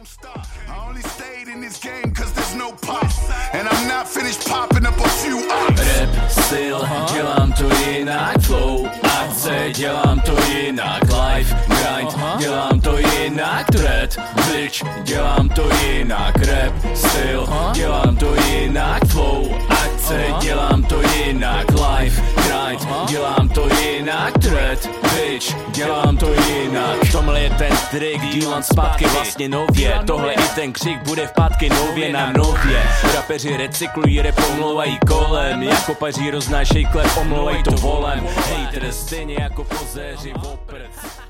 don't stop. I only stayed in this game cause there's no pop. And I'm not finished popping up a few ops. Rap, styl, dělám to jinak. Flow, akce, dělám to jinak. Life, grind, dělám to jinak. Thread, bitch, dělám to jinak. Rap, styl, dělám to jinak. Flow, akce, dělám to jinak. Life, grind, dělám to jinak. Thread, bitch, dělám to ten trik, dílám zpátky vlastně nově. Tohle i ten křik bude vpátky nově na nově. Rapeři recyklují, rap omlouvají kolem. Jako paří roznášej klep, omlouvají to volem. Hejter stejně jako pozéři v oprc